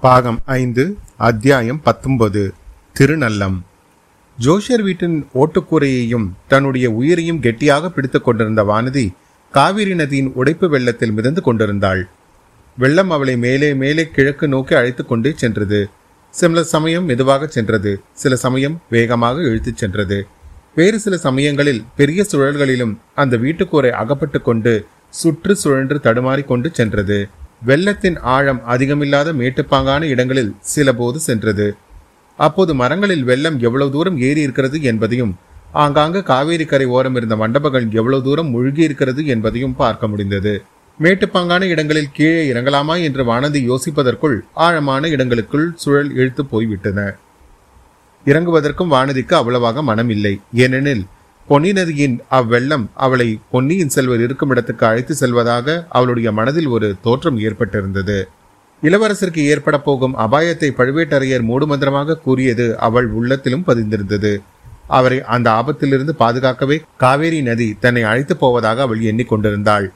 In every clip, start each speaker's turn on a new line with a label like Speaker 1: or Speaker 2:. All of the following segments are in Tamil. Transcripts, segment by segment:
Speaker 1: பாகம் ஐந்து அத்தியாயம் பத்தொன்பது திருநல்லம். ஜோஷியர் வீட்டின் ஓட்டுக்கூரையையும் தன்னுடைய உயிரையும் கெட்டியாக பிடித்துக் கொண்டிருந்த வானதி காவிரி நதியின் உடைப்பு வெள்ளத்தில் மிதந்து கொண்டிருந்தாள். வெள்ளம் அவளை மேலே மேலே கிழக்கு நோக்கி அழைத்துக் கொண்டே சென்றது. சில சமயம் மெதுவாக சென்றது. சில சமயம் வேகமாக இழுத்துச் சென்றது. வேறு சில சமயங்களில் பெரிய சுழல்களிலும் அந்த வீட்டுக்கூரை அகப்பட்டு கொண்டு சுற்று சுழன்று தடுமாறிக் கொண்டு சென்றது. வெள்ளத்தின் ஆழம் அதிகமில்லாத மேட்டுப்பாங்கான இடங்களில் சில போது சென்றது. அப்போது மரங்களில் வெள்ளம் எவ்வளவு தூரம் ஏறி இருக்கிறது என்பதையும் ஆங்காங்கு காவேரி கரை ஓரம் இருந்த மண்டபங்கள் எவ்வளவு தூரம் மூழ்கி இருக்கிறது என்பதையும் பார்க்க முடிந்தது. மேட்டுப்பாங்கான இடங்களில் கீழே இறங்கலாமா என்று வானதி யோசிப்பதற்குள் ஆழமான இடங்களுக்குள் சுழல் இழுத்து போய்விட்டன. இறங்குவதற்கும் வானதிக்கு அவ்வளவாக மனமில்லை. ஏனெனில் பொன்னி நதியின் அவ்வெள்ளம் அவளை பொன்னியின் செல்வர் இருக்கும் இடத்துக்கு அழைத்து செல்வதாக அவளுடைய மனதில் ஒரு தோற்றம் ஏற்பட்டிருந்தது. இளவரசருக்கு ஏற்பட போகும் அபாயத்தை பழுவேட்டரையர் மூடுமந்திரமாக கூறியது அவள் உள்ளத்திலும் பதிந்திருந்தது. அவரை அந்த ஆபத்திலிருந்து பாதுகாக்கவே காவேரி நதி தன்னை அழைத்து போவதாக அவள் எண்ணிக்கொண்டிருந்தாள்.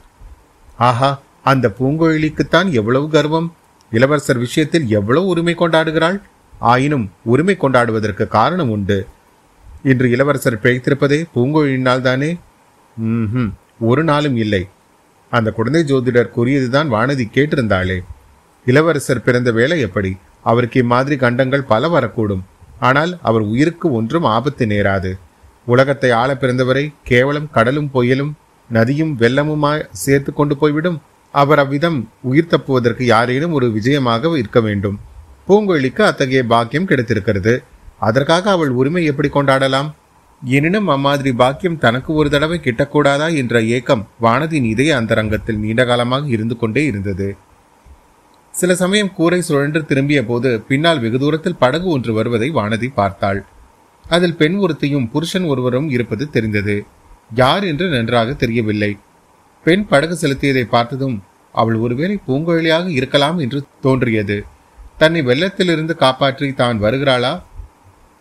Speaker 1: ஆஹா அந்த பூங்குழலிக்குத்தான் எவ்வளவு கர்வம்? இளவரசர் விஷயத்தில் எவ்வளவு உரிமை கொண்டாடுகிறாள்? ஆயினும் உரிமை கொண்டாடுவதற்கு காரணம் உண்டு. இன்று இளவரசர் பிழைத்திருப்பதே பூங்கொழியினால் தானே ம் ஒரு நாளும் இல்லை. அந்த குழந்தை ஜோதிடர் கூறியதுதான் வானதி கேட்டிருந்தாளே. இளவரசர் பிறந்த வேலை எப்படி? அவருக்கு இம்மாதிரி கண்டங்கள் பல வரக்கூடும். ஆனால் அவர் உயிருக்கு ஒன்றும் ஆபத்து நேராது. உலகத்தை ஆள பிறந்தவரை கேவலம் கடலும் புயலும் நதியும் வெள்ளமுமாய் சேர்த்து கொண்டு போய்விடும். அவர் அவ்விதம் உயிர் தப்புவதற்கு யாரேனும் ஒரு விஜயமாக இருக்க வேண்டும். பூங்கொழிக்கு அத்தகைய பாக்கியம் கிடைத்திருக்கிறது. அதற்காக அவள் உரிமை எப்படி கொண்டாடலாம்? எனினும் அம்மாதிரி பாக்கியம் தனக்கு ஒரு தடவை கிட்டக்கூடாதா என்ற ஏக்கம் வானதியின் இதய அந்தரங்கத்தில் நீண்ட காலமாக இருந்து கொண்டே இருந்தது. சில சமயம் கூரை சுழன்று திரும்பிய போது பின்னால் வெகு தூரத்தில் படகு ஒன்று வருவதை வானதி பார்த்தாள். அதில் பெண் ஒருத்தையும் புருஷன் ஒருவரும் இருப்பது தெரிந்தது. யார் என்று நன்றாக தெரியவில்லை. பெண் படகு செலுத்தியதை பார்த்ததும் அவள் ஒருவேளை பூங்கொழியாக இருக்கலாம் என்று தோன்றியது. தன்னை வெள்ளத்திலிருந்து காப்பாற்றி தான் வருகிறாளா?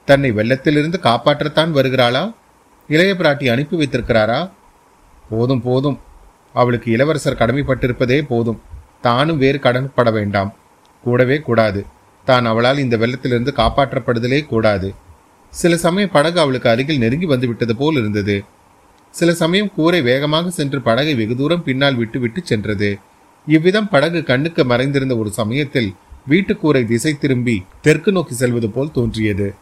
Speaker 1: தன்னை வெள்ளத்திலிருந்து காப்பாற்றத்தான் வருகிறாளா? இளைய பிராட்டி அனுப்பி வைத்திருக்கிறாரா? போதும் போதும். அவளுக்கு இளவரசர் கடமைப்பட்டிருப்பதே போதும். தானும் வேறு கடன்பட வேண்டாம். கூடவே கூடாது. தான் அவளால் இந்த வெள்ளத்திலிருந்து காப்பாற்றப்படுதலே கூடாது. சில சமயம் படகு அவளுக்கு அருகில் நெருங்கி வந்து விட்டது போல் இருந்தது. சில சமயம் கூரை வேகமாக சென்று படகை வெகு தூரம் பின்னால் விட்டு விட்டு சென்றது. இவ்விதம் படகு கண்ணுக்கு மறைந்திருந்த ஒரு சமயத்தில் வீட்டுக்கூரை திசை திரும்பி தெற்கு நோக்கி செல்வது போல் தோன்றியது.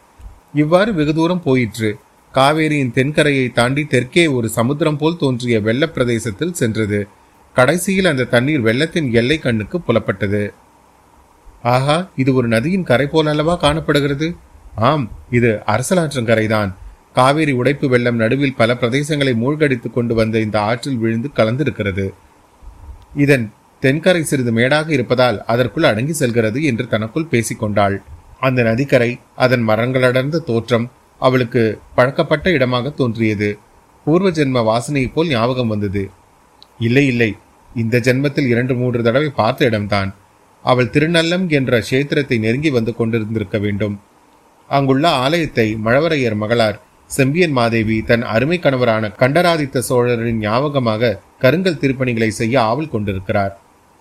Speaker 1: இவ்வாறு வெகு தூரம் போயிற்று. காவேரியின் தென்கரையை தாண்டி தெற்கே ஒரு சமுத்திரம் போல் தோன்றிய வெள்ள பிரதேசத்தில் சென்றது. கடைசியில் அந்த தண்ணீர் வெள்ளத்தின் எல்லை கண்ணுக்கு புலப்பட்டது. ஆஹா இது ஒரு நதியின் கரை போல் அல்லவா காணப்படுகிறது? ஆம் இது அரசலாற்றங்கரைதான் காவேரி உடைப்பு வெள்ளம் நடுவில் பல பிரதேசங்களை மூழ்கடித்துக் கொண்டு வந்த இந்த ஆற்றில் விழுந்து கலந்திருக்கிறது. இதன் தென்கரை சிறிது மேடாக இருப்பதால் அதற்குள் அடங்கி செல்கிறது என்று தனக்குள் பேசிக்கொண்டாள் அந்த நதிக்கரை அதன் மரங்களடர்ந்த தோற்றம் அவளுக்கு பழக்கப்பட்ட இடமாக தோன்றியது. பூர்வ ஜென்ம வாசனையைப் போல் ஞாபகம் வந்தது. இல்லை இல்லை இந்த ஜென்மத்தில் இரண்டு மூன்று தடவை பார்த்த இடம்தான். அவள் திருநல்லம் என்ற கஷேத்திரத்தை நெருங்கி வந்து கொண்டிருந்திருக்க வேண்டும். அங்குள்ள ஆலயத்தை மழவரையர் மகளார் செம்பியன் மாதேவி தன் அருமை கணவரான கண்டராதித்த சோழரின் ஞாபகமாக கருங்கல் திருப்பணிகளை செய்ய ஆவல் கொண்டிருக்கிறார்.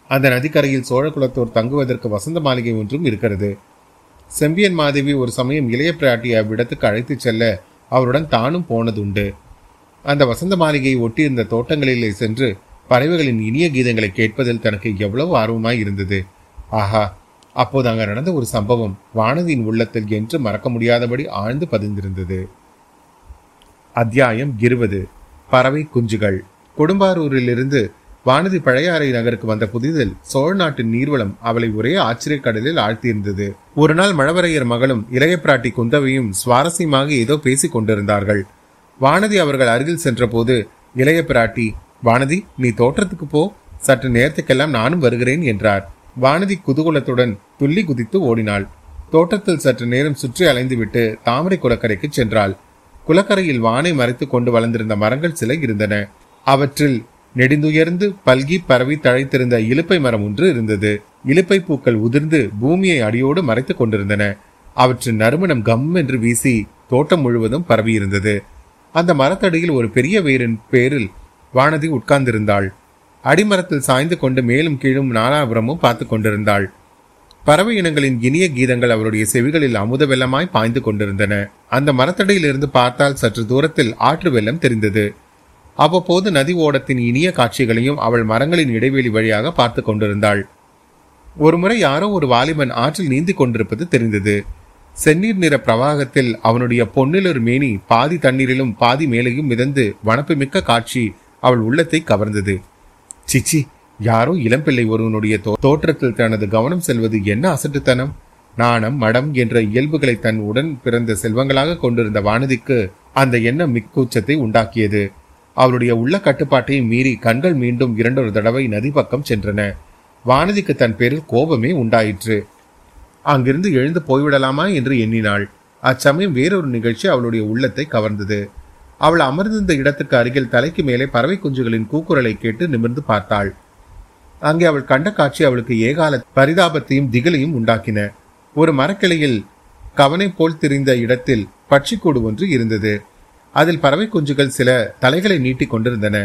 Speaker 1: அந்த நதிக்கரையில் சோழ குலத்தோர் தங்குவதற்கு வசந்த மாளிகை ஒன்றும் இருக்கிறது. செம்பியன் மாதேவி ஒரு சமயம் இளைய பிராட்டி அவ்விடத்துக்கு அழைத்து செல்ல அவருடன் தானும் போனதுண்டு. அந்த வசந்த மாளிகையை ஒட்டியிருந்த தோட்டங்களிலே சென்று பறவைகளின் இனிய கீதங்களை கேட்பதில் தனக்கு எவ்வளவு ஆர்வமாய் இருந்தது. ஆஹா அப்போது அங்கு நடந்த ஒரு சம்பவம் வானதியின் உள்ளத்தில் என்று மறக்க முடியாதபடி ஆழ்ந்து பதிந்திருந்தது. அத்தியாயம் இருபது. பறவை குஞ்சுகள். கொடும்பாரூரிலிருந்து வானதி பழையாறை நகருக்கு வந்த புதிதில் சோழ நாட்டின் நீர்வளம் அவளை ஒரே ஆச்சரியக்கடலில் ஆழ்த்தியிருந்தது. ஒரு நாள் மழவரையர் மகளும் இளைய பிராட்டி குந்தவையும் சுவாரஸ்யமாக ஏதோ பேசிக் கொண்டிருந்தார்கள். வானதி அவர்கள் அருகில் சென்றபோது இளைய பிராட்டி வானதி நீ தோற்றத்துக்கு போ. சற்று நேரத்துக்கெல்லாம் நானும் வருகிறேன் என்றார். வானதி குதூகலத்துடன் துள்ளி குதித்து ஓடினாள். தோட்டத்தில் சற்று நேரம் சுற்றி அலைந்துவிட்டு தாமரை குளக்கரைக்கு சென்றாள். குளக்கரையில் வானை மறைத்துக் கொண்டு வளர்ந்திருந்த மரங்கள் சில இருந்தன. அவற்றில் நெடுந்துயர்ந்து பல்கி பரவி தழைத்திருந்த இலுப்பை மரம் ஒன்று இருந்தது. இலுப்பை பூக்கள் உதிர்ந்து பூமியை அடியோடு மறைத்துக் கொண்டிருந்தன. அவற்றின் நறுமணம் கம் என்று வீசி தோட்டம் முழுவதும் பரவியிருந்தது. அந்த மரத்தடியில் ஒரு பெரிய வேரின் பேரில் வானதி உட்கார்ந்திருந்தாள். அடிமரத்தில் சாய்ந்து கொண்டு மேலும் கீழும் நாலாபுரமும் பார்த்து கொண்டிருந்தாள். பறவை இனங்களின் இனிய கீதங்கள் அவருடைய செவிகளில் அமுத வெள்ளமாய் பாய்ந்து கொண்டிருந்தன. அந்த மரத்தடியிலிருந்து பார்த்தால் சற்று தூரத்தில் ஆற்று வெள்ளம் தெரிந்தது. அவ்வப்போது நதி ஓடத்தின் இனிய காட்சிகளையும் அவள் மரங்களின் இடைவெளி வழியாக பார்த்து கொண்டிருந்தாள். ஒருமுறை யாரோ ஒரு வாலிபன் ஆற்றில் நீந்தி கொண்டிருப்பது தெரிந்தது. செந்நீர் நிற பிரவாகத்தில் அவனுடைய பொன்னிலொரு மேனி பாதி தண்ணீரிலும் பாதி மேலேயும் மிதந்து வனப்புமிக்க காட்சி அவள் உள்ளத்தை கவர்ந்தது. சிச்சி யாரோ இளம்பிள்ளை ஒருவனுடைய தோற்றத்தில் தனது கவனம் செல்வது என்ன அசட்டுத்தனம்? நாணம் மடம் என்ற இயல்புகளை தன் உடன் பிறந்த செல்வங்களாக கொண்டிருந்த வானதிக்கு அந்த எண்ணம் மிக்கூச்சத்தை உண்டாக்கியது. அவருடைய உள்ள கட்டுப்பாட்டை மீறி கண்கள் மீண்டும் இரண்டொரு தடவை நதி பக்கம் சென்றன. வானதிக்கு தன் பேரில் கோபமே உண்டாயிற்று. அங்கிருந்து எழுந்து போய்விடலாமா என்று எண்ணினாள். அச்சமயம் வேறொரு நிகழ்ச்சி அவளுடைய உள்ளத்தை கவர்ந்தது. அவள் அமர்ந்திருந்த இடத்துக்கு அருகில் தலைக்கு மேலே பறவை குஞ்சுகளின் கூக்குரலை கேட்டு நிமிர்ந்து பார்த்தாள். அங்கே அவள் கண்ட காட்சி அவளுக்கு ஏகால பரிதாபத்தையும் திகிலையும் உண்டாக்கின. ஒரு மரக்கிளையில் கவனை போல் திரிந்த இடத்தில் பட்சிக்கூடு ஒன்று இருந்தது. அதில் பறவை குஞ்சுகள் சில தலைகளை நீட்டிக் கொண்டிருந்தன.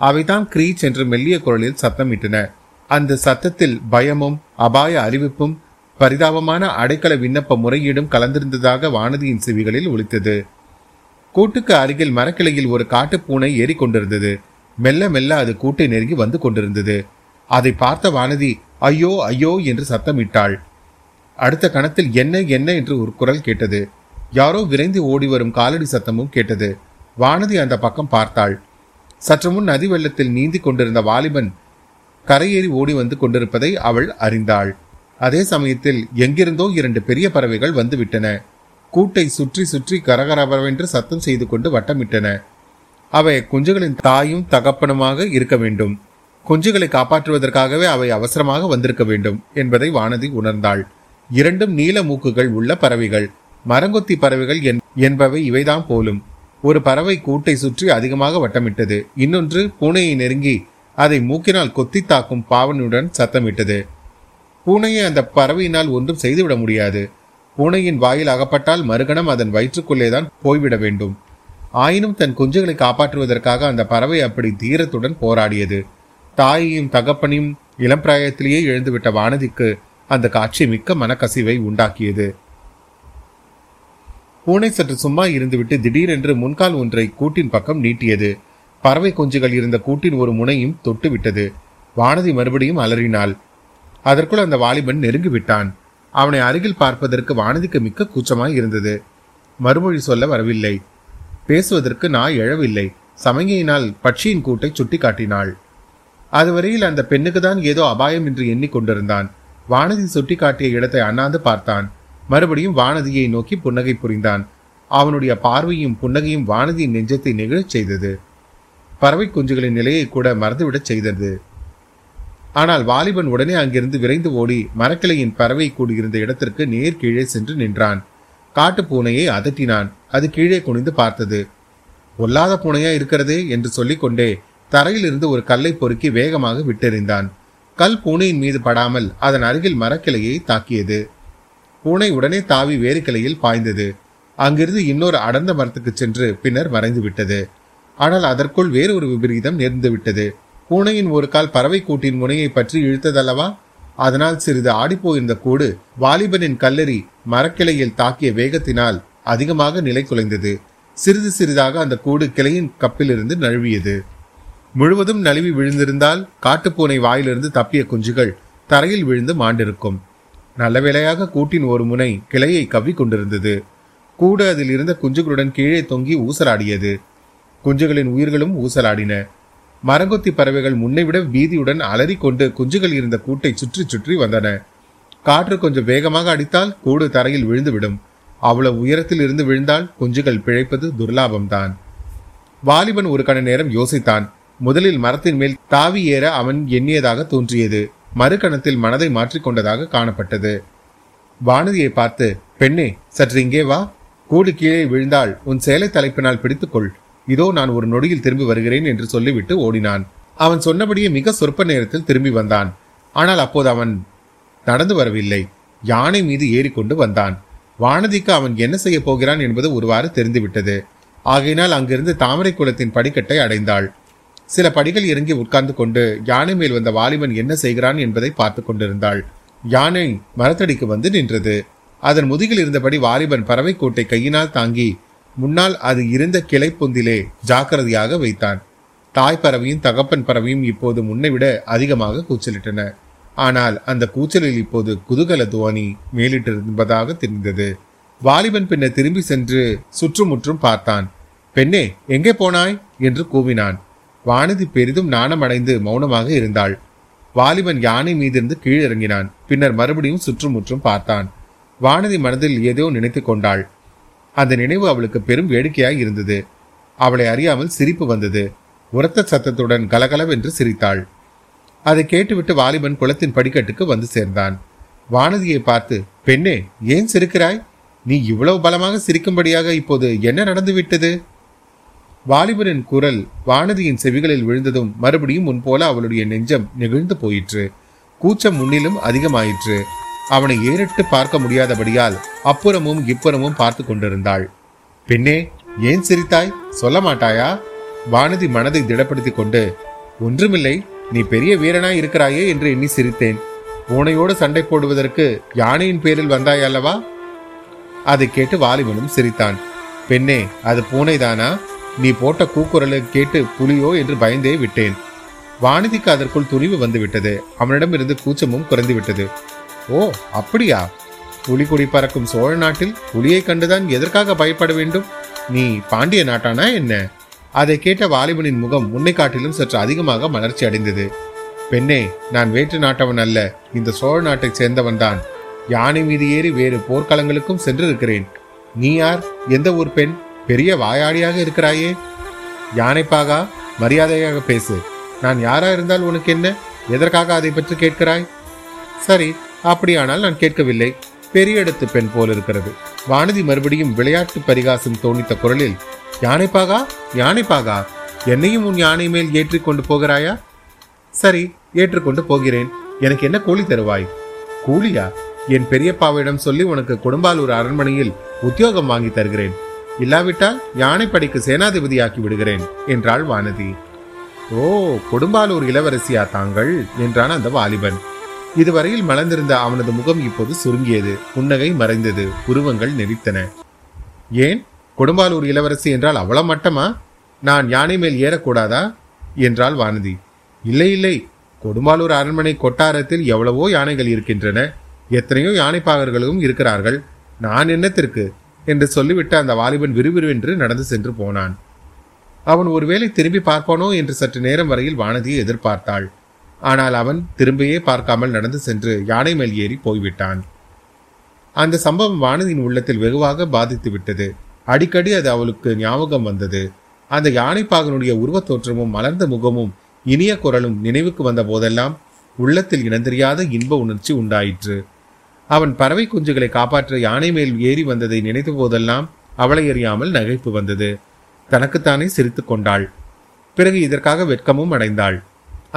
Speaker 1: அவைதான் கிரீச் என்று மெல்லிய குரலில் சத்தமிட்டன அந்த சத்தத்தில் பயமும் அபாய அறிவிப்பும் பரிதாபமான அடைக்கல விண்ணப்ப முறையீடும் கலந்திருந்ததாக வானதியின் செவிகளில் ஒலித்தது. கூட்டுக்கு அருகில் மரக்கிளையில் ஒரு காட்டுப்பூனை ஏறிக்கொண்டிருந்தது மெல்ல மெல்ல அது கூட்டை நெருங்கி வந்து கொண்டிருந்தது. அதை பார்த்த வானதி ஐயோ ஐயோ என்று சத்தமிட்டாள். அடுத்த கணத்தில் என்ன என்ன என்று ஒரு குரல் கேட்டது. யாரோ விரைந்து ஓடி வரும் காலடி சத்தமும் கேட்டது. வானதி அந்த பக்கம் பார்த்தாள். சற்று முன் நதி வெள்ளத்தில் நீந்தி கொண்டிருந்த வாலிபன் கரையேறி ஓடி வந்து கொண்டிருப்பதை அவள் அறிந்தாள். அதே சமயத்தில் எங்கிருந்தோ இரண்டு பெரிய பறவைகள் வந்துவிட்டன. கூட்டை சுற்றி சுற்றி கரகரவென்று சத்தம் செய்து கொண்டு வட்டமிட்டன. அவை குஞ்சுகளின் தாயும் தகப்பனுமாக இருக்க வேண்டும். குஞ்சுகளை காப்பாற்றுவதற்காகவே அவை அவசரமாக வந்திருக்க வேண்டும் என்பதை வானதி உணர்ந்தாள். இரண்டும் நீல மூக்குகள் உள்ள பறவைகள். மரங்கொத்தி பறவைகள் என்பவை இவைதான் போலும். ஒரு பறவை கூட்டை சுற்றி அதிகமாக வட்டமிட்டது. இன்னொன்று பூனையை நெருங்கி அதை மூக்கினால் கொத்தி தாக்கும் பாவனுடன் சத்தமிட்டது. பூனையை அந்த பறவையினால் ஒன்றும் செய்துவிட முடியாது. பூனையின் வாயில் அகப்பட்டால் மறுகணம் அதன் வயிற்றுக்குள்ளேதான் போய்விட வேண்டும். ஆயினும் தன் குஞ்சுகளை காப்பாற்றுவதற்காக அந்த பறவை அப்படி தீரத்துடன் போராடியது. தாயையும் தகப்பனையும் இளம் பிராயத்திலேயே எழுந்துவிட்ட வானதிக்கு அந்த காட்சி மிக்க மனக்கசிவை உண்டாக்கியது. பூனை சற்று சும்மா இருந்துவிட்டு திடீரென்று முன்கால் ஒன்றை கூட்டின் பக்கம் நீட்டியது. பறவை குஞ்சுகள் இருந்த கூட்டின் ஒரு முனையும் தொட்டு விட்டது வானதி மறுபடியும் அலறினாள். அதற்குள் அந்த வாலிபன் நெருங்கி விட்டான் அவனை அருகில் பார்ப்பதற்கு வானதிக்கு மிக்க கூச்சமாய் இருந்தது. மறுமொழி சொல்ல வரவில்லை. பேசுவதற்கு நாய் எழவில்லை. சமங்கையினால் பட்சியின் கூட்டை சுட்டி காட்டினாள் அதுவரையில் அந்த பெண்ணுக்கு தான் ஏதோ அபாயம் என்று எண்ணிக்கொண்டிருந்தான். வானதி சுட்டி காட்டிய இடத்தை அண்ணாந்து பார்த்தான். மறுபடியும் வானதியை நோக்கி புன்னகை புரிந்தான். அவனுடைய பார்வையும் புன்னகையும் வானதியின் நெஞ்சத்தை நெகிழச் செய்தது. பறவை குஞ்சுகளின் நிலையை கூட மறந்துவிடச் செய்தது. ஆனால் வாலிபன் உடனே அங்கிருந்து விரைந்து ஓடி மரக்கிளையின் பறவை கூடியிருந்த இடத்திற்கு நேர் கீழே சென்று நின்றான். காட்டு பூனையை அதட்டினான். அது கீழே குனிந்து பார்த்தது. ஒல்லாத பூனையா இருக்கிறதே என்று சொல்லிக்கொண்டே தரையிலிருந்து ஒரு கல்லை பொறுக்கி வேகமாக விட்டெறிந்தான். கல் பூனையின் மீது படாமல் அதன் அருகில் மரக்கிளையை தாக்கியது. பூனை உடனே தாவி வேறு கிளையில் பாய்ந்தது. அங்கிருந்து இன்னொரு அடர்ந்த மரத்துக்கு சென்று பின்னர் மறைந்து விட்டது. ஆனால் அதற்குள் வேறொரு விபரீதம் நேர்ந்து விட்டது. பூனையின் ஒரு கால் பறவை கூட்டின் முனையை பற்றி இழுத்ததல்லவா? அதனால் சிறிது ஆடிப்போயிருந்த கூடு வாலிபனின் கல்லறி மரக்கிளையில் தாக்கிய வேகத்தினால் அதிகமாக நிலை குலைந்தது. சிறிது சிறிதாக அந்த கூடு கிளையின் கப்பிலிருந்து நழுவியது. முழுவதும் நழுவி விழுந்திருந்தால் காட்டுப்பூனை வாயிலிருந்து தப்பிய குஞ்சுகள் தரையில் விழுந்து மாண்டிருக்கும். நல்ல வேளையாக கூட்டின் ஒரு முனை கிளையை கவ்வி கொண்டிருந்தது. கூடு அதில் இருந்த குஞ்சுகளுடன் கீழே தொங்கி ஊசலாடியது. குஞ்சுகளின் உயிர்களும் ஊசலாடின. மரங்கொத்தி பறவைகள் முன்னைவிட வீதியுடன் பீதியுடன் குஞ்சுகள் இருந்த கூட்டை சுற்றி சுற்றி வந்தன. காற்று கொஞ்சம் வேகமாக அடித்தால் கூடு தரையில் விழுந்துவிடும். அவ்வளவு உயரத்தில் இருந்து விழுந்தால் குஞ்சுகள் பிழைப்பது துர்லாபம்தான். வாலிபன் ஒரு கண நேரம் யோசித்தான். முதலில் மரத்தின் மேல் தாவி ஏற அவன் எண்ணியதாக தோன்றியது. மறுகணத்தில் மனதை மாற்றிக்கொண்டதாக காணப்பட்டது. வானதியை பார்த்து பெண்ணே சற்று இங்கே வா. கூடு கீழே விழுந்தால் உன் சேலை தலைப்பினால் பிடித்துக்கொள். இதோ நான் ஒரு நொடியில் திரும்பி வருகிறேன் என்று சொல்லிவிட்டு ஓடினான். அவன் சொன்னபடியே மிக சொற்ப நேரத்தில் திரும்பி வந்தான். ஆனால் அப்போது அவன் நடந்து வரவில்லை. யானை மீது ஏறிக்கொண்டு வந்தான். வானதிக்கு அவன் என்ன செய்ய போகிறான் என்பது ஒருவாறு தெரிந்துவிட்டது. ஆகையினால் அங்கிருந்து தாமரை குளத்தின் படிக்கட்டை அடைந்தாள். சில படிகள் இறங்கி உட்கார்ந்து கொண்டு யானை மேல் வந்த வாலிபன் என்ன செய்கிறான் என்பதை பார்த்து கொண்டிருந்தாள். யானை மரத்தடிக்கு வந்து நின்றது. அதன் முதுகில் இருந்தபடி வாலிபன் பறவை கூட்டை கையினால் தாங்கி முன்னால் அது இருந்த கிளை பொந்திலே ஜாக்கிரதையாக வைத்தான். தாய் பறவையும் தகப்பன் பறவையும் இப்போது முன்னை விட அதிகமாக கூச்சலிட்டன. ஆனால் அந்த கூச்சலில் இப்போது குதூகல துவனி மேலிட்டிருப்பதாக தெரிந்தது. வாலிபன் பின்னர் திரும்பி சென்று சுற்றுமுற்றும் பார்த்தான். பெண்ணே எங்கே போனாய்? என்று கூவினான். வானதி பெரிதும் நாணமடைந்து மௌனமாக இருந்தாள். வாலிபன் யானை மீதிருந்து கீழிறங்கினான். பின்னர் மறுபடியும் சுற்றுமுற்றும் பார்த்தான். வானதி மனதில் ஏதோ நினைத்து கொண்டாள். அந்த நினைவு அவளுக்கு பெரும் வேடிக்கையாய் இருந்தது. அவளை அறியாமல் சிரிப்பு வந்தது. உரத்த சத்தத்துடன் கலகலவென்று சிரித்தாள். அதை கேட்டுவிட்டு வாலிபன் குளத்தின் படிக்கட்டுக்கு வந்து சேர்ந்தான். வானதியை பார்த்து பெண்ணே ஏன் சிரிக்கிறாய்? நீ இவ்வளவு பலமாக சிரிக்கும்படியாக இப்போது என்ன நடந்துவிட்டது? வாலிபரின் குரல் வானதியின் செவிகளில் விழுந்ததும் மறுபடியும் முன்போல அவளுடைய நெஞ்சம் நெகிழ்ந்து போயிற்று. கூச்சம் முன்னிலும் அதிகமாயிற்று. அவனை ஏறிட்டு பார்க்க முடியாதபடியால் அப்புறமும் இப்புறமும் பார்த்து கொண்டிருந்தாள். பெண்ணே ஏன் சிரித்தாய்? சொல்ல மாட்டாயா? வானதி மனதை திடப்படுத்திக் கொண்டு ஒன்றுமில்லை நீ பெரிய வீரனாய் இருக்கிறாயே என்று எண்ணி சிரித்தேன். பூனையோடு சண்டை போடுவதற்கு யானையின் பேரில் வந்தாய் அல்லவா? அதை கேட்டு வாலிபனும் சிரித்தான். பெண்ணே அது பூனைதானா? நீ போட்ட கூக்குரலை கேட்டு புலியோ என்று பயந்தே விட்டேன். வானதிக்கு அதற்குள் துணிவு வந்து விட்டது அவனிடமிருந்து கூச்சமும் குறைந்து விட்டது ஓ அப்படியா? புலிகுடி பறக்கும் சோழ நாட்டில் புலியை கண்டுதான் எதற்காக பயப்பட வேண்டும்? நீ பாண்டிய நாட்டானா என்ன? அதை கேட்ட வாலிபனின் முகம் முன்னை காட்டிலும் சற்று அதிகமாக மலர்ச்சி அடைந்தது. பெண்ணே நான் வேற்று நாட்டவன் அல்ல. இந்த சோழ நாட்டைச் சேர்ந்தவன் தான் யானை மீது ஏறி வேறு போர்க்களங்களுக்கும் சென்றிருக்கிறேன். நீ யார்? எந்த ஊர் பெண்? பெரிய வாயாடியாக இருக்கிறாயே. யானைப்பாகா மரியாதையாக பேசு. நான் யாரா இருந்தால் உனக்கு என்ன? எதற்காக அதை பற்றி கேட்கிறாய்? சரி அப்படியானால் நான் கேட்கவில்லை. பெரிய இடத்து பெண் போல் இருக்கிறது. வானதி மறுபடியும் விளையாட்டு பரிகாசம் தோணித்த குரலில் யானைப்பாகா யானைப்பாகா என்னையும் உன் யானை மேல் ஏற்றிக் கொண்டு போகிறாயா? சரி ஏற்றுக்கொண்டு போகிறேன். எனக்கு என்ன கூலி தருவாய்? கூலியா? என் பெரியப்பாவிடம் சொல்லி உனக்கு குடும்பாலூர் அரண்மனையில் உத்தியோகம் வாங்கி தருகிறேன். இல்லாவிட்டால் யானைப்படைக்கு சேனாதிபதியாக்கி விடுகிறேன் என்றாள் வானதி. ஓ கொடும்பாலூர் இளவரசியா தாங்கள் என்றான் அந்த வாலிபன். இதுவரையில் மலர்ந்திருந்த அவனது முகம் இப்போது சுருங்கியது புன்னகை மறைந்தது உருவங்கள் நெறித்தன ஏன்? கொடும்பாலூர் இளவரசி என்றால் அவ்வளவு மட்டமா? நான் யானை மேல் ஏறக்கூடாதா? என்றாள் வானதி. இல்லை இல்லை. கொடும்பாலூர் அரண்மனை கொட்டாரத்தில் எவ்வளவோ யானைகள் இருக்கின்றன. எத்தனையோ யானைப்பாகர்களும் இருக்கிறார்கள். நான் என்னத்திற்கு? என்று சொல்லிவிட்டு அந்த வாலிபன் விறுவிறுவென்று நடந்து சென்று போனான். அவன் ஒருவேளை திரும்பி பார்ப்பானோ என்று சற்று நேரம் வரையில் வானதியை எதிர்பார்த்தாள். ஆனால் அவன் திரும்பியே பார்க்காமல் நடந்து சென்று யானை மேல் ஏறி போய்விட்டான். அந்த சம்பவம் வானதியின் உள்ளத்தில் வெகுவாக பாதித்து விட்டது. அடிக்கடி அது அவளுக்கு ஞாபகம் வந்தது. அந்த யானைப்பாகனுடைய உருவத் தோற்றமும் மலர்ந்த முகமும் இனிய குரலும் நினைவுக்கு வந்த போதெல்லாம் உள்ளத்தில் இனந்தெரியாத இன்ப உணர்ச்சி உண்டாயிற்று. அவன் பறவை குஞ்சுகளை காப்பாற்ற யானை மேல் ஏறி வந்ததை நினைத்த போதெல்லாம் அவளை அறியாமல் நகைப்பு வந்தது. தனக்குத்தானே சிரித்து கொண்டாள். பிறகு இதற்காக வெட்கமும் அடைந்தாள்.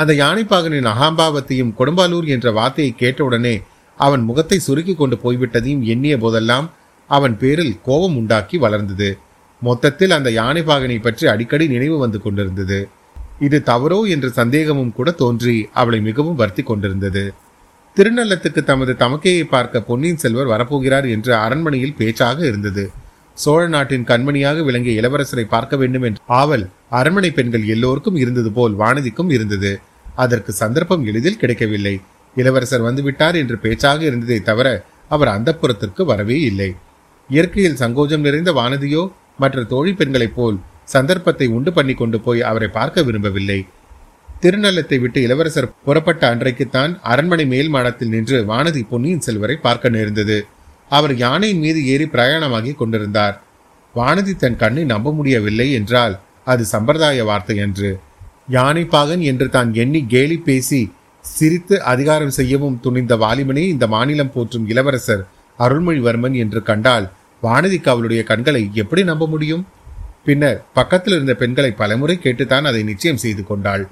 Speaker 1: அந்த யானைப்பாகனின் அகாம்பாவத்தையும் கொடும்பாலூர் என்ற வார்த்தையை கேட்டவுடனே அவன் முகத்தை சுருக்கி கொண்டு போய்விட்டதையும் எண்ணிய போதெல்லாம் அவன் பேரில் கோபம் உண்டாக்கி வளர்ந்தது. மொத்தத்தில் அந்த யானைப்பாகனை பற்றி அடிக்கடி நினைவு வந்து கொண்டிருந்தது. இது தவறோ என்ற சந்தேகமும் கூட தோன்றி அவளை மிகவும் வருத்தி கொண்டிருந்தது. திருநள்ளத்துக்கு தமது தமக்கையை பார்க்க பொன்னியின் செல்வர் வரப்போகிறார் என்று அரண்மனையில் பேச்சாக இருந்தது. சோழ நாட்டின் கண்மணியாக விளங்கிய இளவரசரை பார்க்க வேண்டும் என்ற ஆவல் அரண்மனை பெண்கள் எல்லோருக்கும் இருந்தது போல் வானதிக்கும் இருந்தது. அதற்கு சந்தர்ப்பம் எளிதில் கிடைக்கவில்லை. இளவரசர் வந்துவிட்டார் என்று பேச்சாக இருந்ததை தவிர அவர் அந்த புறத்திற்கு வரவே இல்லை. இயற்கையில் சங்கோஜம் நிறைந்த வானதியோ மற்ற தோழி பெண்களைப் போல் சந்தர்ப்பத்தை உண்டு பண்ணி கொண்டு போய் அவரை பார்க்க விரும்பவில்லை. திருநள்ளத்தை விட்டு இளவரசர் புறப்பட்ட அன்றைக்குத்தான் அரண்மனை மேல் மாடத்தில் நின்று வானதி பொன்னியின் செல்வரை பார்க்க நேர்ந்தது. அவர் யானையின் மீது ஏறி பிரயாணமாகி கொண்டிருந்தார். வானதி தன் கண்ணை நம்ப முடியவில்லை என்றால் அது சம்பிரதாய வார்த்தை என்று. யானைப்பாகன் என்று தான் எண்ணி கேலி பேசி சிரித்து அதிகாரம் செய்யவும் துணிந்த வாலிமனே இந்த மாநிலம் போற்றும் இளவரசர் அருள்மொழிவர்மன் என்று கண்டால் வானதிக்கு அவளுடைய கண்களை எப்படி நம்ப முடியும்? பின்னர் பக்கத்தில் இருந்த பெண்களை பலமுறை கேட்டுத்தான் அதை நிச்சயம் செய்து கொண்டாள்.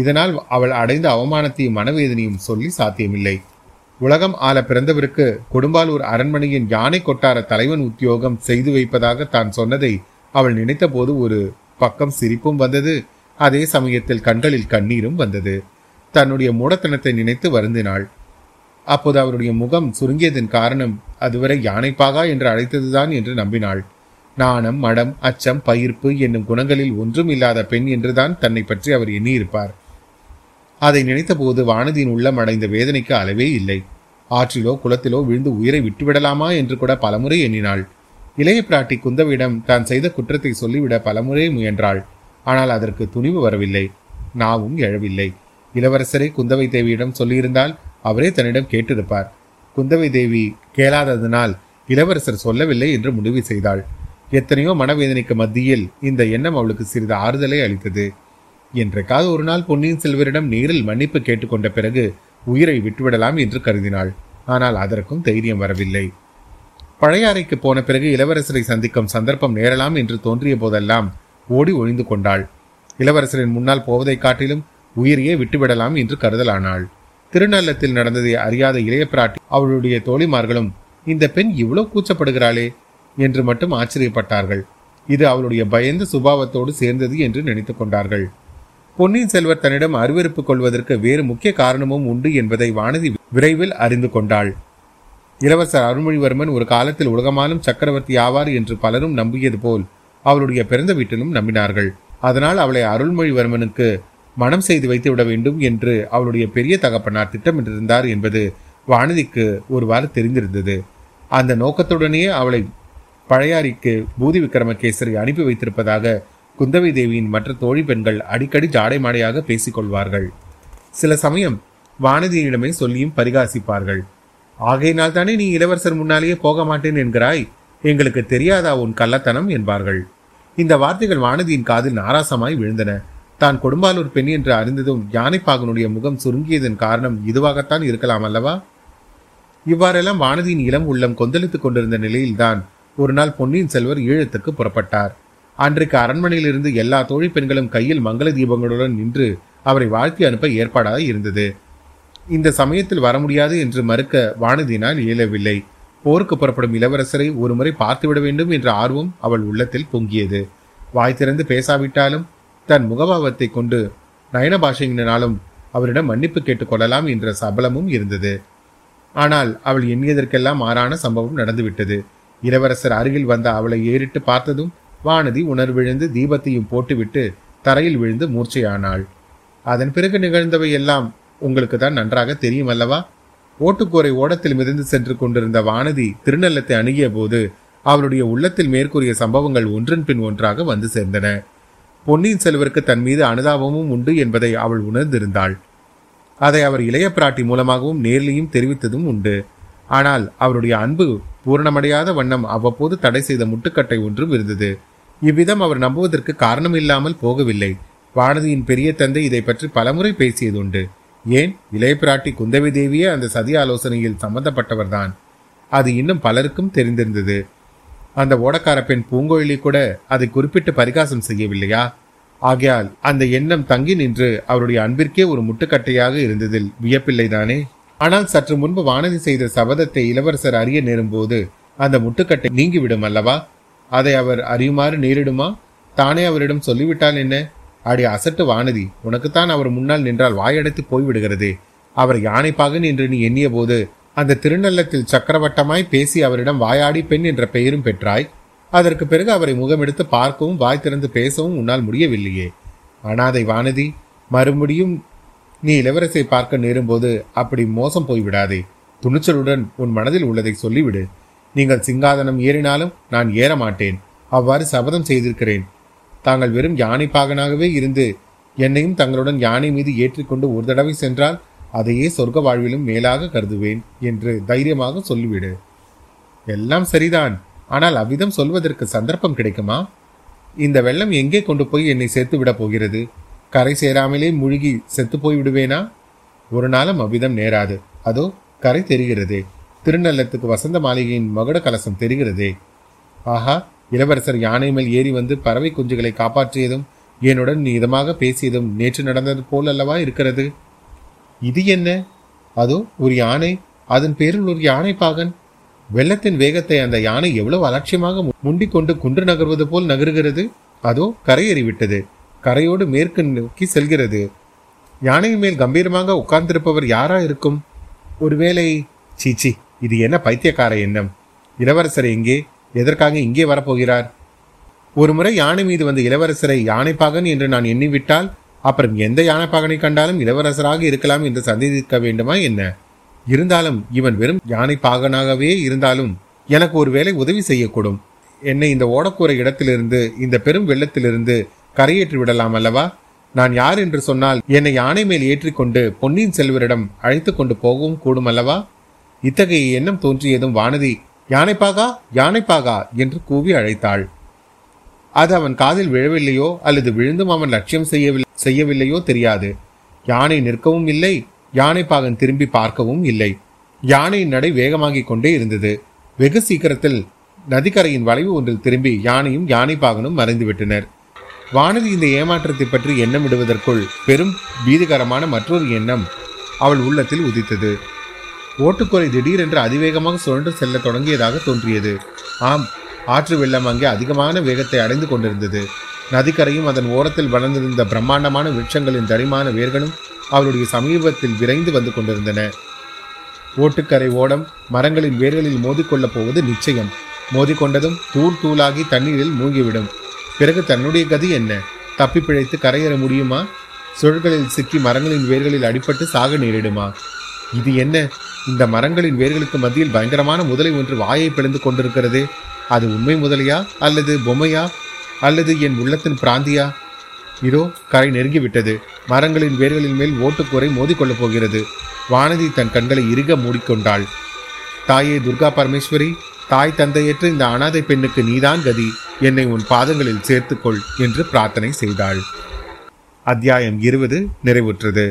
Speaker 1: இதனால் அவள் அடைந்த அவமானத்தையும் மனவேதனையும் சொல்லி சாத்தியமில்லை. உலகம் ஆள பிறந்தவருக்கு கொடும்பாலூர் அரண்மனையின் யானை கொட்டார தலைவன் உத்தியோகம் செய்து வைப்பதாக தான் சொன்னதை அவள் நினைத்தபோது ஒரு பக்கம் சிரிப்பும் வந்தது அதே சமயத்தில் கண்களில் கண்ணீரும் வந்தது. தன்னுடைய மூடத்தனத்தை நினைத்து வருந்தினாள். அப்போது அவருடைய முகம் சுருங்கியதன் காரணம் அதுவரை யானைப்பாகா என்று அழைத்ததுதான் என்று நம்பினாள். நாணம் மடம் அச்சம் பயிர்ப்பு என்னும் குணங்களில் ஒன்றும் இல்லாத பெண் என்றுதான் தன்னை பற்றி அவர் எண்ணியிருப்பார். அதை நினைத்தபோது வானதியின் உள்ளம் அடைந்த வேதனைக்கு அளவே இல்லை. ஆற்றிலோ குளத்திலோ விழுந்து உயிரை விட்டுவிடலாமா என்று கூட பலமுறை எண்ணினாள். இளைய பிராட்டி குந்தவியிடம் தான் செய்த குற்றத்தை சொல்லிவிட பலமுறை முயன்றாள். ஆனால் அதற்கு துணிவு வரவில்லை. நாவும் எழவில்லை. இளவரசரை குந்தவை தேவியிடம் சொல்லியிருந்தால் அவரே தன்னிடம் கேட்டிருப்பார். குந்தவை தேவி கேளாததனால் இளவரசர் சொல்லவில்லை என்று முடிவு செய்தாள். எத்தனையோ மனவேதனைக்கு மத்தியில் இந்த எண்ணம் அவளுக்கு சிறிது ஆறுதலை அளித்தது. என்றைக்காவது ஒரு நாள் பொன்னியின் செல்வரிடம் நேரில் மன்னிப்பு கேட்டுக்கொண்ட பிறகு உயிரை விட்டுவிடலாம் என்று கருதினாள். ஆனால் அதற்கும் தைரியம் வரவில்லை. பழையாறைக்கு போன பிறகு இளவரசரை சந்திக்கும் சந்தர்ப்பம் நேரலாம் என்று தோன்றிய போதெல்லாம் ஓடி ஒழிந்து கொண்டாள். இளவரசரின் முன்னால் போவதைக் காட்டிலும் உயிரையே விட்டுவிடலாம் என்று கருதலானாள். திருநள்ளத்தில் நடந்ததை அறியாத இளைய பிராட்டி அவளுடைய தோழிமார்களும் இந்த பெண் இவ்வளவு கூச்சப்படுகிறாளே என்று மட்டும் ஆச்சரியப்பட்டார்கள். இது அவளுடைய பயந்த சுபாவத்தோடு சேர்ந்தது என்று நினைத்துக் கொண்டார்கள். பொன்னியின் செல்வர் தன்னிடம் அருவறுப்பு கொள்வதற்கு வேறு முக்கிய காரணமும் உண்டு என்பதை வானதி விரைவில் அறிந்து கொண்டாள். இளவரசர் அருள்மொழிவர்மன் ஒரு காலத்தில் உலகமாலும் சக்கரவர்த்தி ஆவார் என்று பலரும் நம்பியது போல் அவளுடைய பிறந்த வீட்டிலும் நம்பினார்கள். அதனால் அவளை அருள்மொழிவர்மனுக்கு மனம் செய்து வைத்து விட வேண்டும் என்று அவளுடைய பெரிய தகப்பனார் திட்டமிட்டிருந்தார் என்பது வானதிக்கு ஒருவாறு தெரிந்திருந்தது. அந்த நோக்கத்துடனேயே அவளை பழையாறிக்கு பூதி விக்ரமகேசரி அனுப்பி வைத்திருப்பதாக குந்தவை தேவியின் மற்ற தோழி பெண்கள் அடிக்கடி ஜாடை மாடையாக பேசிக் கொள்வார்கள் சில சமயம் வானதியிடமே சொல்லியும் பரிகாசிப்பார்கள். ஆகையினால் தானே நீ இளவரசர் முன்னாலேயே போக மாட்டேன் என்கிறாய்? எங்களுக்கு தெரியாதா உன் கள்ளத்தனம்? என்பார்கள். இந்த வார்த்தைகள் வானதியின் காதில் நாராசமாய் விழுந்தன. தான் கொடும்பாலூர் பெண் என்று அறிந்ததும் யானைப்பாகனுடைய முகம் சுருங்கியதன் காரணம் இதுவாகத்தான் இருக்கலாம் அல்லவா? இவ்வாறெல்லாம் வானதியின் இளம் உள்ளம் கொந்தளித்துக் கொண்டிருந்த நிலையில்தான் ஒரு நாள் பொன்னியின் செல்வர் ஈழத்துக்கு புறப்பட்டார். அன்றைக்கு அரண்மனையிலிருந்து எல்லா தோழி பெண்களும் கையில் மங்கள தீபங்களுடன் நின்று அவரை வாழ்த்தி அனுப்ப ஏற்பாடாக இருந்தது. இந்த சமயத்தில் வர முடியாது என்று மறுக்க வானதியினால் இயலவில்லை. போருக்கு புறப்படும் இளவரசரை ஒருமுறை பார்த்துவிட வேண்டும் என்ற ஆர்வம் அவள் உள்ளத்தில் பொங்கியது. வாய் திறந்து பேசாவிட்டாலும் தன் முகபாவத்தை கொண்டு நயன பாஷையினாலும் அவரிடம் மன்னிப்பு கேட்டுக்கொள்ளலாம் என்ற சபலமும் இருந்தது. ஆனால் அவள் எண்ணியதற்கெல்லாம் மாறான சம்பவம் நடந்துவிட்டது. இளவரசர் அருகில் வந்த அவளை ஏறிட்டு பார்த்ததும் வானதி உணர்விழுந்து தீபத்தையும் போட்டுவிட்டு தரையில் விழுந்து மூர்ச்சையானாள். அதன் பிறகு நிகழ்ந்தவை எல்லாம் உங்களுக்கு தான் நன்றாக தெரியும் அல்லவா? ஓட்டுக்கூரை ஓடத்தில் மிதந்து சென்று கொண்டிருந்த வானதி திருநள்ளத்தை அணுகிய போது அவளுடைய உள்ளத்தில் மேற்கூறிய சம்பவங்கள் ஒன்றின் பின் ஒன்றாக வந்து சேர்ந்தன. பொன்னியின் செல்வருக்கு தன் மீது அனுதாபமும் உண்டு என்பதை அவள் உணர்ந்திருந்தாள். அதை அவர் இளைய பிராட்டி மூலமாகவும் நேர்லையும் தெரிவித்ததும் உண்டு. ஆனால் அவருடைய அன்பு பூரணமடையாத வண்ணம் அவ்வப்போது தடை செய்த முட்டுக்கட்டை ஒன்றும் இருந்தது. இவ்விதம் அவர் நம்புவதற்கு காரணம் இல்லாமல் போகவில்லை. வானதியின் பெரிய தந்தை இதை பற்றி பலமுறை பேசியதுண்டு. ஏன்? இளைய பிராட்டி குந்தவி தேவியே அந்த சதி ஆலோசனையில் சம்பந்தப்பட்டவர்தான். அது இன்னும் பலருக்கும் தெரிந்திருந்தது. அந்த ஓடக்கார பெண் பூங்கோயிலி கூட அதை குறிப்பிட்டு பரிகாசம் செய்யவில்லையா? ஆகையால் அந்த எண்ணம் தங்கி நின்று அவருடைய அன்பிற்கே ஒரு முட்டுக்கட்டையாக இருந்ததில் வியப்பில்லைதானே? ஆனால் சற்று முன்பு வானதி செய்த சபதத்தை இளவரசர் அறிய நேரும்போது அந்த முட்டுக்கட்டை நீங்கிவிடும் அல்லவா? அதை அவர் அறியுமாறு நேரிடுமா? தானே அவரிடம் சொல்லிவிட்டால் என்ன? அடி அசட்டு வானதி உனக்குத்தான் அவர் முன்னால் நின்றால் வாயடைத்து போய்விடுகிறது. அவர் யானைப்பாகன் என்று நீ எண்ணிய போது அந்த திருநள்ளத்தில் சக்கரவட்டமாய் பேசி அவரிடம் வாயாடி பெண் என்ற பெயரும் பெற்றாய். அதற்கு பிறகு அவரை முகமெடுத்து பார்க்கவும் வாய் திறந்து பேசவும் உன்னால் முடியவில்லையே. அனாதை வானதி மறுபடியும் நீ இளவரசை பார்க்க நேரும்போது அப்படி மோசம் போய்விடாதே. துணிச்சலுடன் உன் மனதில் உள்ளதை சொல்லிவிடு. நீங்கள் சிங்காதனம் ஏறினாலும் நான் ஏற மாட்டேன் அவ்வாறு சபதம் செய்திருக்கிறேன். தாங்கள் வெறும் யானை பாகனாகவே இருந்து என்னையும் தங்களுடன் யானை மீது ஏற்றிக்கொண்டு ஒரு தடவை சென்றால் அதையே சொர்க்க வாழ்விலும் மேலாக கருதுவேன் என்று தைரியமாக சொல்லிவிடு. எல்லாம் சரிதான். ஆனால் அவ்விதம் சொல்வதற்கு சந்தர்ப்பம் கிடைக்குமா? இந்த வெள்ளம் எங்கே கொண்டு போய் என்னை சேர்த்து விட போகிறது? கரை சேராமலே முழுகி செத்து போய் விடுவேனா ஒரு நாளும் அவ்விதம் நேராது. அதோ கரை தெரிகிறதே. திருநள்ளத்துக்கு வசந்த மாளிகையின் மகுட கலசம் தெரிகிறதே. ஆஹா இளவரசர் யானை மேல் ஏறி வந்து பறவை குஞ்சுகளை காப்பாற்றியதும் என்னுடன் இதமாக பேசியதும் நேற்று நடந்தது போல் அல்லவா இருக்கிறது? இது என்ன? அதோ ஒரு யானை அதன் பேரில் ஒரு யானை பாகன். வெள்ளத்தின் வேகத்தை அந்த யானை எவ்வளவு அலட்சியமாக முண்டிக் கொண்டு குன்று நகர்வது போல் நகருகிறது? அதோ கரையேறிவிட்டது. கரையோடு மேற்கு நோக்கி செல்கிறது. யானையின் மேல் கம்பீரமாக உட்கார்ந்திருப்பவர் யாரா இருக்கும்? ஒருவேளை சீச்சி இது என்ன பைத்தியக்கார எண்ணம்? இளவரசர் எங்கே? எதற்காக இங்கே வரப்போகிறார்? ஒரு முறை யானை மீது வந்த இளவரசரை யானைப்பாகன் என்று நான் எண்ணிவிட்டால் அப்புறம் எந்த யானைப்பாகனை கண்டாலும் இளவரசராக இருக்கலாம் என்று சந்தேகிக்க வேண்டுமா என்ன? இருந்தாலும் இவன் வெறும் யானைப்பாகனாகவே இருந்தாலும் எனக்கு ஒருவேளை உதவி செய்யக்கூடும். என்னை இந்த ஓடக்கூற இடத்திலிருந்து இந்த பெரும் வெள்ளத்திலிருந்து கரையேற்றி விடலாம் அல்லவா? நான் யார் என்று சொன்னால் என்னை யானை மேல் ஏற்றிக்கொண்டு பொன்னியின் செல்வரிடம் அழைத்து கொண்டு போகவும் கூடும் அல்லவா? இத்தகைய எண்ணம் தோன்றியதும் வானதி யானைப்பாகா யானைப்பாகா? என்று கூவி அழைத்தாள். அது அவன் காதில் விழவில்லையோ அல்லது விழுந்தும் அவன் லட்சியம் செய்யவில்லை செய்யவில்லையோ தெரியாது. யானை நிற்கவும் இல்லை யானைப்பாகன் திரும்பி பார்க்கவும் இல்லை. யானையின் நடை வேகமாகிக் கொண்டே இருந்தது. வெகு சீக்கிரத்தில் நதிக்கரையின் வளைவு ஒன்றில் திரும்பி யானையும் யானைப்பாகனும் மறைந்துவிட்டனர் வானதி இந்த ஏமாற்றத்தை பற்றி எண்ணமிடுவதற்குள் பெரும் பீதிகரமான மற்றொரு எண்ணம் அவள் உள்ளத்தில் உதித்தது. ஓட்டுக்குறை திடீரென்று அதிவேகமாக சுழன்று செல்ல தொடங்கியதாக தோன்றியது. ஆம் ஆற்று வெள்ளம் அங்கே அதிகமான வேகத்தை அடைந்து கொண்டிருந்தது. நதிக்கரையும் அதன் ஓரத்தில் வளர்ந்திருந்த பிரம்மாண்டமான விருட்சங்களின் தடிமான வேர்களும் அவளுடைய சமீபத்தில் விரைந்து வந்து கொண்டிருந்தன. ஓட்டுக்கரை ஓடம் மரங்களின் வேர்களில் மோதிக்கொள்ளப் போவது நிச்சயம். மோதிக்கொண்டதும் தூள் தூளாகி தண்ணீரில் மூழ்கிவிடும். பிறகு தன்னுடைய கதி என்ன? தப்பி பிழைத்து கரையேற முடியுமா? சுழல்களில் சிக்கி மரங்களின் வேர்களில் அடிபட்டு சாக நேரிடுமா? இது என்ன? இந்த மரங்களின் வேர்களுக்கு மத்தியில் பயங்கரமான முதலை ஒன்று வாயை பிளந்து கொண்டிருக்கிறது. அது உண்மை முதலையா அல்லது பொம்மையா? அல்லது என் உள்ளத்தின் பிராந்தியா? இதோ கரை நெருங்கிவிட்டது. மரங்களின் வேர்களின் மேல் ஓட்டுக்கூரை மோதிக்கொள்ளப் போகிறது. வானதி தன் கண்களை இறுக மூடிக்கொண்டாள். தாயே துர்கா பரமேஸ்வரி தாய் தந்தையற்ற இந்த அனாதை பெண்ணுக்கு நீதான் கதி. என்னை உன் பாதங்களில் சேர்த்துக்கொள் என்று பிரார்த்தனை செய்தாள். அத்தியாயம் இருபது நிறைவுற்றது.